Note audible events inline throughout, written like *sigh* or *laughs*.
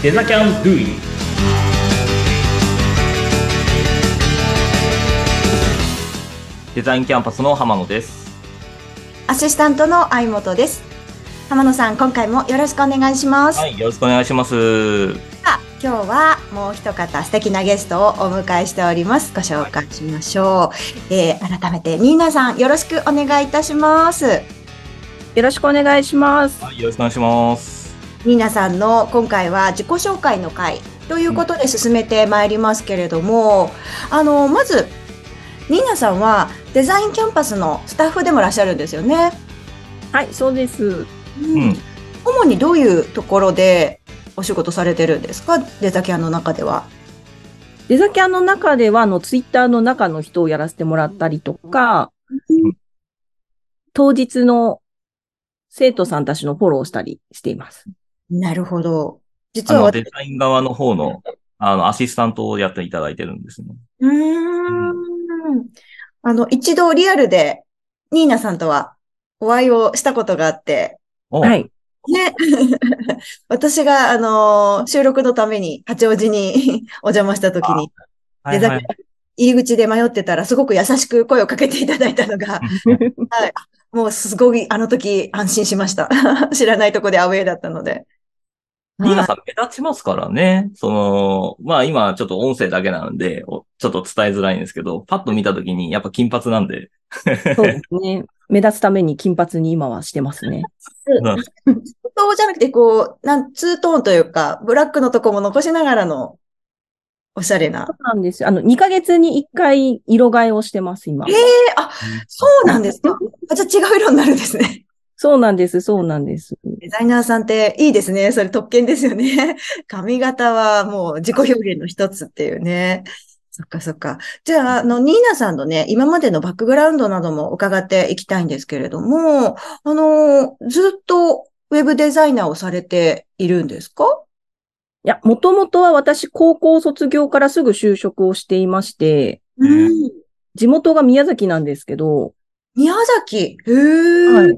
デザキャンドゥイデザインキャンパスの浜野です。アシスタントの相本です。浜野さん、今回もよろしくお願いします。はい、よろしくお願いします。さあ今日はもう一方素敵なゲストをお迎えしております。ご紹介しましょう。えー、改めてニーナさんよろしくお願いいたします。よろしくお願いします。はい、よろしくお願いします。ニーナさんの今回は自己紹介の回ということで進めてまいりますけれども、あのまずニーナさんはデザインキャンパスのスタッフでもいらっしゃるんですよね。はい、そうです。うん。主にどういうところでお仕事されてるんですか？デザキャンの中では。デザキャンの中では、あの、ツイッターの中の人をやらせてもらったりとか、当日の生徒さんたちのフォローをしたりしています。なるほど。実あの、はデザイン側の方の、あの、アシスタントをやっていただいてるんですね。うーん。あの、一度リアルでニーナさんとはお会いをしたことがあって、おはい。ね。*laughs* 私が、あの、収録のために八王子に *laughs* お邪魔した時に、はいはいデザキャン入り口で迷ってたらすごく優しく声をかけていただいたのが、*laughs* はい。もうすごい、あの時安心しました。知らないとこでアウェイだったので。ニーナさん目立ちますからね。その、まあ今ちょっと音声だけなんで、おちょっと伝えづらいんですけど、パッと見たときにやっぱ金髪なんで、そうですね。目立つために金髪に今はしてますね。*laughs* そうじゃなくて、こう、なん、ツートーンというか、ブラックのとこも残しながらの、おしゃれなそ。うなんですよ。あの、2ヶ月に1回色替えをしてます、今。ええあ、そうなんですか。あじゃあ違う色になるんですね。そうなんです、そうなんです。デザイナーさんっていいですね。それ特権ですよね。*laughs* 髪型はもう自己表現の一つっていうね。そっかそっか。じゃあ、あの、ニーナさんのね、今までのバックグラウンドなども伺っていきたいんですけれども、あの、ずっとウェブデザイナーをされているんですか？いや、もともとは私、高校卒業からすぐ就職をしていまして、うん。地元が宮崎なんですけど、宮崎。へえ。はい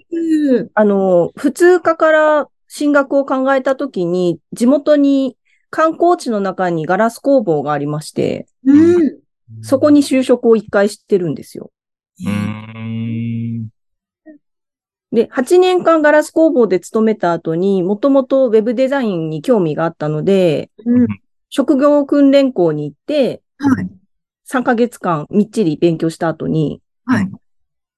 あの、普通科から進学を考えたときに、地元に観光地の中にガラス工房がありまして、うん。そこに就職を一回してるんですよ。うーん。で、8年間ガラス工房で勤めた後に、もともとウェブデザインに興味があったので、うん。職業訓練校に行って、はい。3ヶ月間みっちり勉強した後に、はい。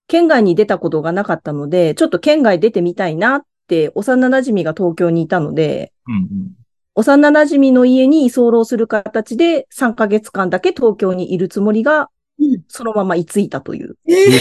県外に出たことがなかったので、ちょっと県外出てみたいなって、幼馴染が東京にいたので、うん幼馴染の家に居候する形で3ヶ月間だけ東京にいるつもりがうん、そのまま居ついたという。ええ *laughs*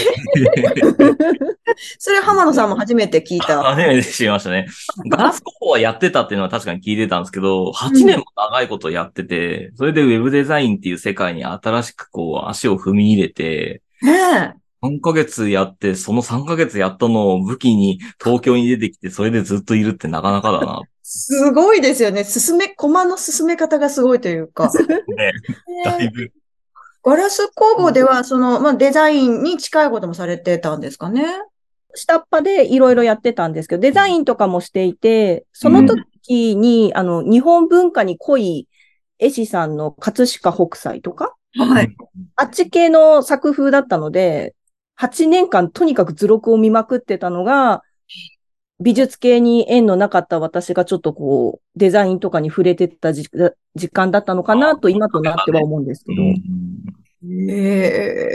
それ浜野さんも初めて聞いた。初めて知りましたね。ガラス工房はやってたっていうのは確かに聞いてたんですけど、8年も長いことやってて、それでウェブデザインっていう世界に新しくこう足を踏み入れて、ね3ヶ月やって、その3ヶ月やったのを武器に東京に出てきて、それでずっといるってなかなかだな。すごいですよね。進め、コマの進め方がすごいというか。ね、だいぶ。ガラス工房では、その、まあ、デザインに近いこともされてたんですかね。下っ端でいろいろやってたんですけど、デザインとかもしていて、その時に、あの、日本文化に濃い絵師さんの葛飾北斎とか、はい。あっち系の作風だったので、8年間とにかく図録を見まくってたのが、美術系に縁のなかった私がちょっとこう、デザインとかに触れてた時時間だったのかなと今となっては思うんですけど。え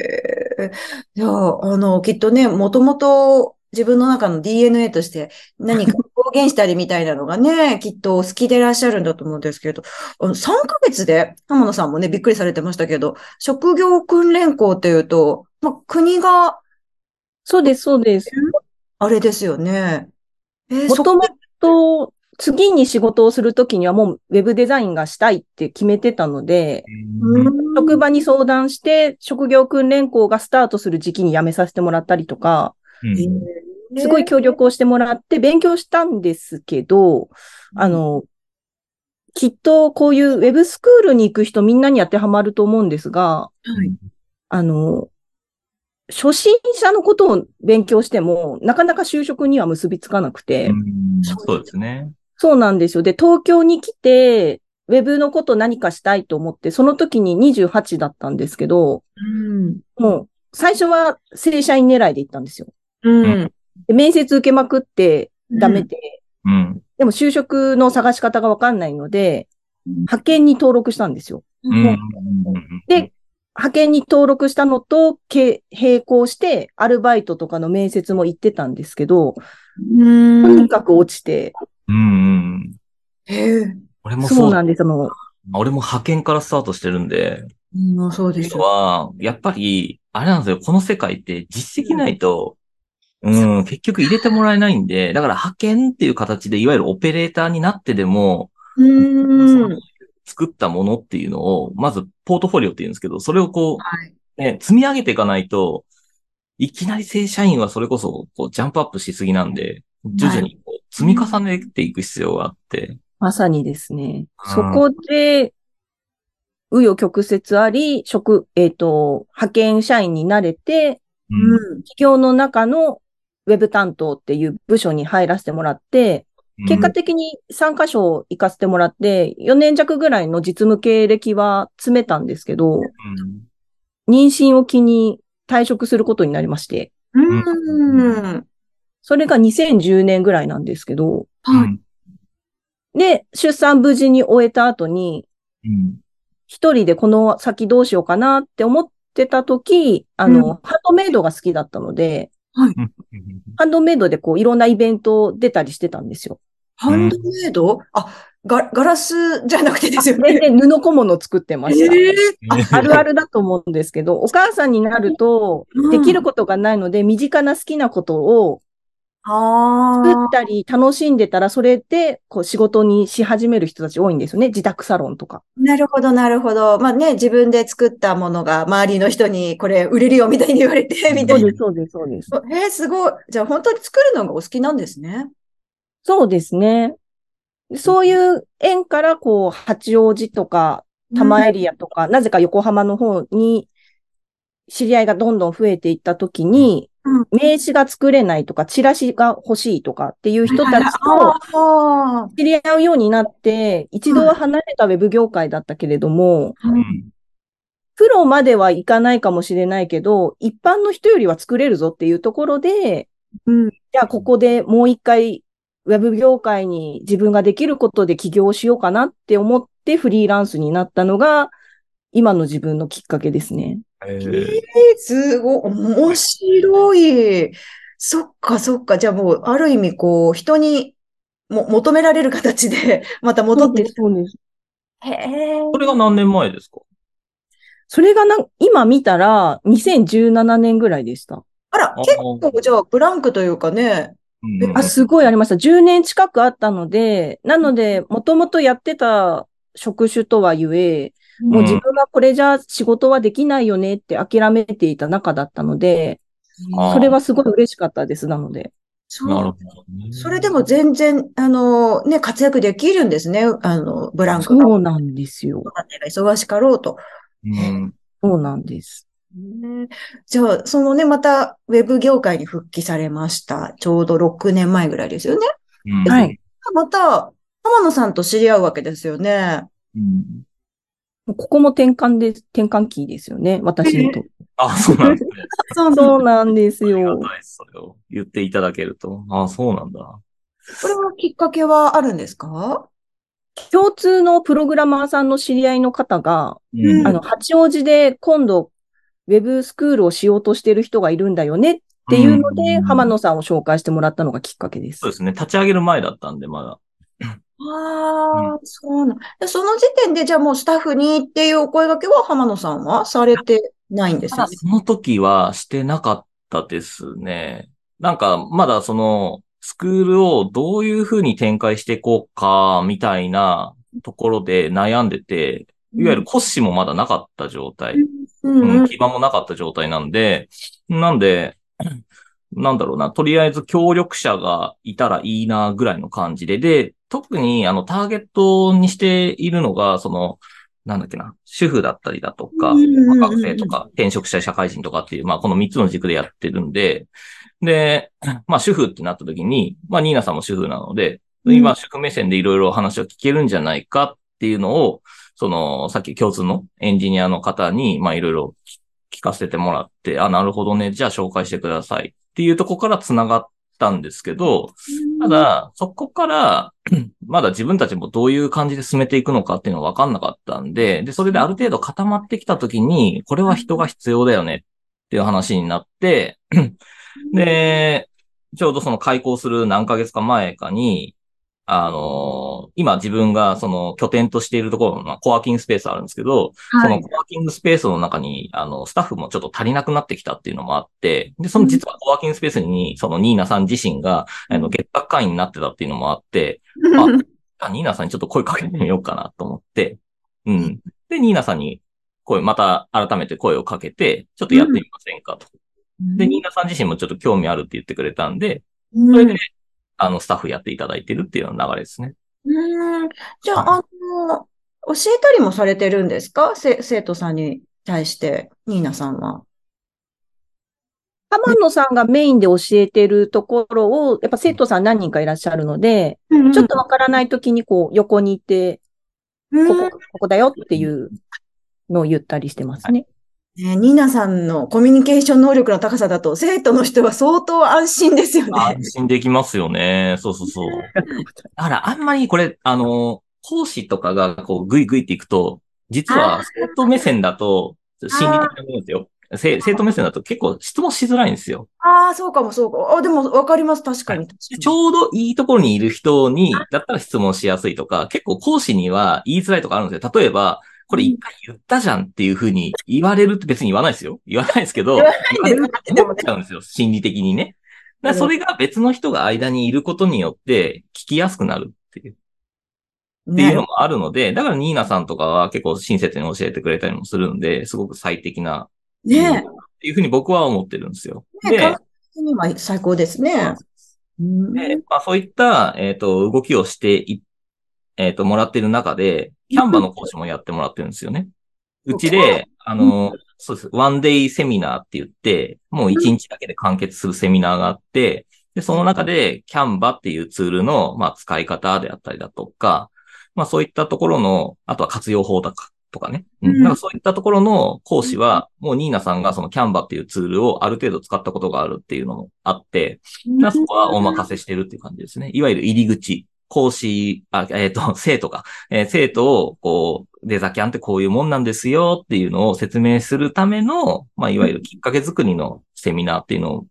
えじゃあ、あの、きっとね、もともと自分の中の DNA として何か表現したりみたいなのがね、*laughs* きっとお好きでいらっしゃるんだと思うんですけど、あの3ヶ月で、浜野さんもね、びっくりされてましたけど、職業訓練校っていうと、まあ、国がそうです、そうです。あれですよね。えーそもともと、次に仕事をするときにはもうウェブデザインがしたいって決めてたので、うん。職場に相談して、職業訓練校がスタートする時期に辞めさせてもらったりとか、うん。すごい協力をしてもらって勉強したんですけど、あの、きっとこういうウェブスクールに行く人みんなに当てはまると思うんですが、はい。あの、初心者のことを勉強しても、なかなか就職には結びつかなくて、うんそうですね。そうなんですよ。で、東京に来て、ウェブのこと何かしたいと思って、その時に28だったんですけど、うん。もう、最初は正社員狙いで行ったんですよ。うん。で面接受けまくってダメで、うん。でも就職の探し方がわかんないので、派遣に登録したんですよ。うん。うんで、派遣に登録したのと、け並行して、アルバイトとかの面接も行ってたんですけど、うん。とにかく落ちて、うんうん。へえ。俺もそう。そなんです。あの、俺も派遣からスタートしてるんで、うん、そうですのは、やっぱり、あれなんですよ、この世界って実績ないと、うん、結局入れてもらえないんで、だから派遣っていう形で、いわゆるオペレーターになってでも、うん。作ったものっていうのを、まずポートフォリオって言うんですけど、それをこはい。う、ね、積み上げていかないと、いきなり正社員はそれこそ、こう、ジャンプアップしすぎなんで、徐々にこう積み重ねていく必要があって、まさにですね。うんそこで、紆余曲折あり、職、えっ、と、派遣社員になれて、うんうん。企業の中のウェブ担当っていう部署に入らせてもらって、結果的に3カ所行かせてもらって、4年弱ぐらいの実務経歴は詰めたんですけど、うん。妊娠を機に退職することになりまして、うん。それが2010年ぐらいなんですけど、はい。で、出産無事に終えた後に、うん一人でこの先どうしようかなって思ってた時、あの、ハンドメイドが好きだったので、うん。ハンドメイドでこういろんなイベント出たりしてたんですよ。ハンドメイド？あ、ガガラスじゃなくてですよで、ね。で布小物作ってました。えあるあるだと思うんですけど、お母さんになるとうん、できることがないので、身近な好きなことをあ作ったり楽しんでたら、それでこう仕事にし始める人たち多いんですよね。自宅サロンとか。なるほど、なるほど。まあね、自分で作ったものが周りの人にこれ売れるよみたいに言われて、みたいな。そうです、そうです、そうです。えー、すごい。じゃあ本当に作るのがお好きなんですね。そうですね。そういう縁から、こう、八王子とか、多摩エリアとか、なぜか横浜の方に、知り合いがどんどん増えていったときに、うん名刺が作れないとか、チラシが欲しいとかっていう人たちと。知り合うようになって、一度は離れたウェブ業界だったけれども、うんプロまではいかないかもしれないけど、一般の人よりは作れるぞっていうところで、うん。じゃあここでもう一回、ウェブ業界に自分ができることで起業をしようかなって思ってフリーランスになったのが、今の自分のきっかけですね。ええーー、すごい。面白い。そっか、そっか。じゃあもう、ある意味、こう、人にも求められる形で、*laughs* また戻ってきそうです。て。へえ。これが何年前ですか？それがな、今見たら2017年ぐらいでした。あら、結構、じゃあ、ブランクというかね。うんあ、すごいありました。10年近くあったので、なので、もともとやってた職種とはゆえ、もう自分がこれじゃ仕事はできないよねって諦めていた中だったので、それはすごい嬉しかったです。なので。そうなるほどね。それでも全然、あの、ね、活躍できるんですね。あの、ブランクが。そうなんですよ。忙しかろうと。うんそうなんです。ねじゃあ、そのね、また、ウェブ業界に復帰されました。ちょうど6年前ぐらいですよね。うんはい。また、浜野さんと知り合うわけですよね。うんここも転換で、転換期ですよね。私にとって。あ、そうなんですね。*laughs* そうなんですありがよ。たいです、それを言っていただけると。あ、そうなんだ。これはきっかけはあるんですか？共通のプログラマーさんの知り合いの方が、うんあの、八王子で今度、ウェブスクールをしようとしてる人がいるんだよねっていうので、うん浜野さんを紹介してもらったのがきっかけですそう。ですね。立ち上げる前だったんで、まだ。ああ、そうなその時点で、じゃあもうスタッフにっていうお声掛けは浜野さんはされてないんですよね？その時はしてなかったですね。なんか、まだその、スクールをどういうふうに展開していこうか、みたいなところで悩んでて、いわゆる骨子もまだなかった状態。うん。基盤もなかった状態なんで、なんで、なんだろうな、とりあえず協力者がいたらいいなぐらいの感じで、で、特にあのターゲットにしているのが、その、なんだっけな、主婦だったりだとか、学生とか、転職者、社会人とかっていう、まあこの3つの軸でやってるんで、で、まあ主婦ってなった時に、まあニーナさんも主婦なので、今、主婦目線でいろいろ話を聞けるんじゃないかっていうのを、その、さっき共通のエンジニアの方に、まあいろいろ聞かせてもらって、あ、なるほどね、じゃあ紹介してください。っていうところから繋がったんですけど、ただ、そこから、*clears throat* まだ自分たちもどういう感じで進めていくのかっていうのは分かんなかったんで、で、それである程度固まってきたときに、これは人が必要だよねっていう話になって、で、ちょうどその開校する何ヶ月か前かに、あの今自分がその拠点としているところのまあコワーキングスペースあるんですけど、そはい。のコワーキングスペースの中に、あの、スタッフもちょっと足りなくなってきたっていうのもあって、で、その実はコワーキングスペースに、そのニーナさん自身が、あの、月額会員になってたっていうのもあって、あ、ニーナさんにちょっと声かけてみようかなと思って、うん。で、ニーナさんに声、また改めて声をかけて、ちょっとやってみませんかと。で、ニーナさん自身もちょっと興味あるって言ってくれたんで、うんそれで、あの、スタッフやっていただいてるっていうような流れですね。うんじゃあ、あの、教えたりもされてるんですか？せ生徒さんに対して、ニーナさんは。浜野さんがメインで教えてるところを、やっぱ生徒さん何人かいらっしゃるので、ちょっとわからないときにこう横にいて、うん、ここ、ここだよっていうのを言ったりしてますね。ねニーナさんのコミュニケーション能力の高さだと、生徒の人は相当安心ですよね。安心できますよね。そうそうそう。*laughs* だからあんまりこれ、あの、講師とかがこうグイグイっていくと、実は生徒目線だと、心理的なものですよ。せ生徒目線だと結構質問しづらいんですよ。ああ、そうかもそうか。あ、でもわかります。確かに。確かにちょうどいいところにいる人に、だったら質問しやすいとか、結構講師には言いづらいとかあるんですよ。例えば、これ一回言ったじゃんっていうふうに言われるって別に言わないですよ。言わないですけど、*laughs* 言われるって思っちゃうんですよ。心理的にね。だそれが別の人が間にいることによって聞きやすくなるっていう。っていうのもあるので、だからニーナさんとかは結構親切に教えてくれたりもするんで、すごく最適な、ねっていうふうに僕は思ってるんですよ。ねえ。には最高ですね。うんでまあ、そういった、えっ、と、動きをしてい、えっ、と、もらってる中で、キャンバの講師もやってもらってるんですよね。うちで、あの、そうです。ワンデイセミナーって言って、もう一日だけで完結するセミナーがあって、で、その中で、キャンバっていうツールの、まあ、使い方であったりだとか、まあ、そういったところの、あとは活用法だか、とかね。ううんん。なんかそういったところの講師は、もうニーナさんがそのキャンバっていうツールをある程度使ったことがあるっていうのもあって、まあそこはお任せしてるっていう感じですね。いわゆる入り口、講師、あ、えっ、*laughs* と、生徒が、えー生徒を、こう、デザキャンってこういうもんなんですよっていうのを説明するための、まあ、いわゆるきっかけ作りのセミナーっていうの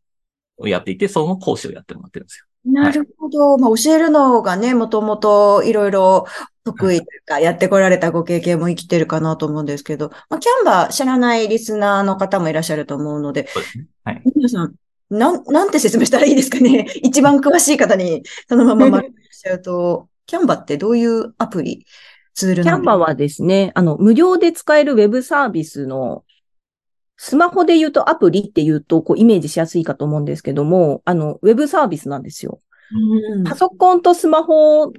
をやっていて、その講師をやってもらってるんですよ。なるほど。まあ、教えるのがね、もともといろいろ得意というか、やってこられたご経験も生きてるかなと思うんですけど、まあ、キャンバー知らないリスナーの方もいらっしゃると思うので、ね。はい。皆さん、なん、なんて説明したらいいですかね。*laughs* 一番詳しい方にそのまま丸しちゃうと、キャンバーってどういうアプリ、ツールキなんですか？ャンバはですね、あの、無料で使えるウェブサービスの、スマホで言うとアプリって言うと、こう、イメージしやすいかと思うんですけども、あの、ウェブサービスなんですよ。うんパソコンとスマホ、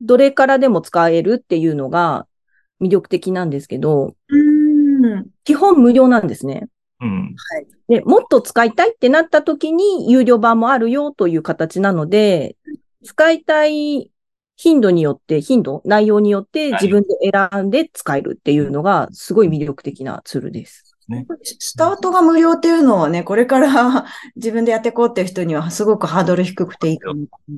どれからでも使えるっていうのが魅力的なんですけど、うん。基本無料なんですね。うん。で、もっと使いたいってなった時に有料版もあるよという形なので、使いたい頻度によって、頻度、内容によってはい自分で選んで使えるっていうのがすごい魅力的なツールです。スタートが無料っていうのはね、これから *laughs* 自分でやっていこうっていう人にはすごくハードル低くていい。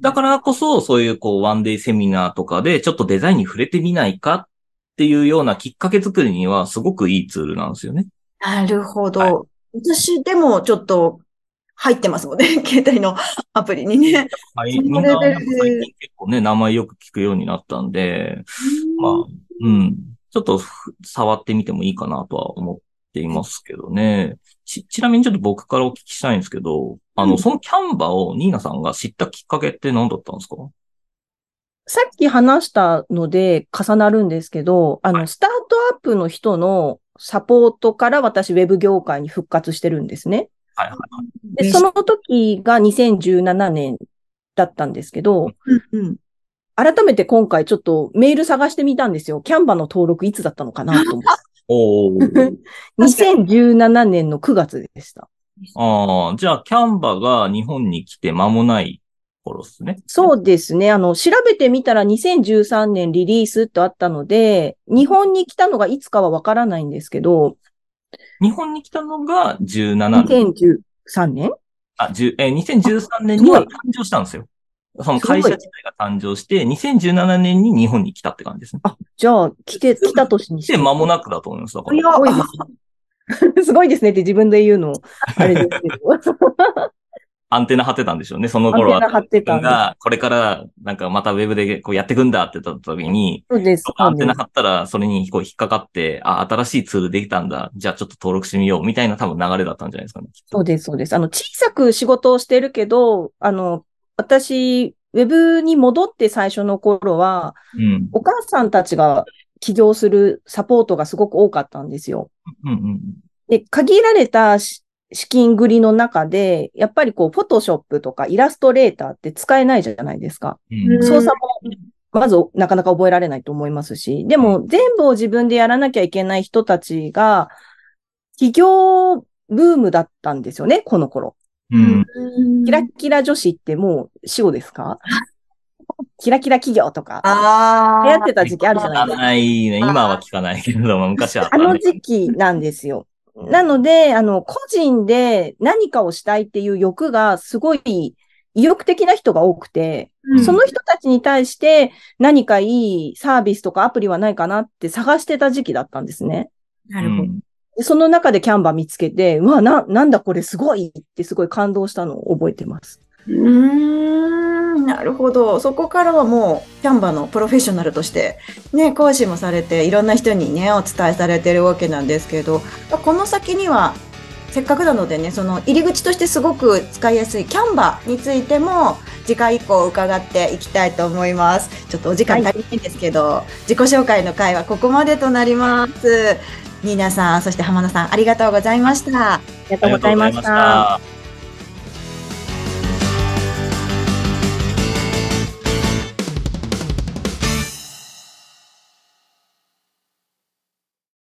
だからこそ、そういう、こう、ワンデイセミナーとかで、ちょっとデザインに触れてみないかっていうようなきっかけ作りには、すごくいいツールなんですよね。なるほど。はい私でもちょっと入ってますもんね。*laughs* 携帯のアプリにね。はい。そみんな、最近結構ね、名前よく聞くようになったんで、まあ、うん。ちょっとふ触ってみてもいいかなとは思っていますけどね。ち、ちなみにちょっと僕からお聞きしたいんですけど、あの、うんそのキャンバをニーナさんが知ったきっかけって何だったんですか？さっき話したので重なるんですけど、あの、はいスタートアップの人のサポートから私ウェブ業界に復活してるんですね。はいはいはい。で、その時が2017年だったんですけど、うんうん。改めて今回ちょっとメール探してみたんですよ。キャンバの登録いつだったのかなと思って。*laughs* おー。確か2017年の9月でした。ああ、じゃあ、キャンバが日本に来て間もない頃ですね。そうですね。あの、調べてみたら2013年リリースとあったので、日本に来たのがいつかはわからないんですけど、日本に来たのが17年。2013年？あ、10えー2013年には誕生したんですよ。その会社自体が誕生して、2017年に日本に来たって感じですね。あ、じゃあ、来て、来た年にで、間もなくだと思います。だからいや、*laughs* すごいです。*laughs* すごいですねって自分で言うの、あれですけど。アンテナ張ってたんでしょうね。その頃は。アンテナ張ってたが、これから、なんかまたウェブでこうやっていくんだって言った時に、そうです。アンテナ張ったら、それにこう引っかかって、あ、新しいツールできたんだ。じゃあちょっと登録してみよう。みたいな多分流れだったんじゃないですかね。そうです、そうです。あの、小さく仕事をしてるけど、あの、私、ウェブに戻って最初の頃は、うん。お母さんたちが起業するサポートがすごく多かったんですよ。うんうんで、限られたし資金繰りの中で、やっぱりこう、フォトショップとかイラストレーターって使えないじゃないですか。うん。うん操作も、まずなかなか覚えられないと思いますし、でも全部を自分でやらなきゃいけない人たちが、起業ブームだったんですよね、この頃。うん。キラキラ女子ってもう死後ですか？*laughs* キラキラ企業とか、あ流行ってた時期あるじゃないですか。ないね。今は聞かないけれども、昔は。あの時期なんですよ。なので、あの、個人で何かをしたいっていう欲がすごい意欲的な人が多くて、うんその人たちに対して何かいいサービスとかアプリはないかなって探してた時期だったんですね。なるほど。でその中でキャンバー見つけて、うわ、な、なんだこれすごいってすごい感動したのを覚えてます。うーん、なるほど。そこからはもう、キャンバのプロフェッショナルとして、ね、講師もされて、いろんな人にね、お伝えされてるわけなんですけど、この先には、せっかくなのでね、その入り口としてすごく使いやすいキャンバについても、次回以降伺っていきたいと思います。ちょっとお時間足りないんですけど、自己紹介の回はここまでとなります。ニーナさん、そして浜野さん、ありがとうございました。ありがとうございました。た。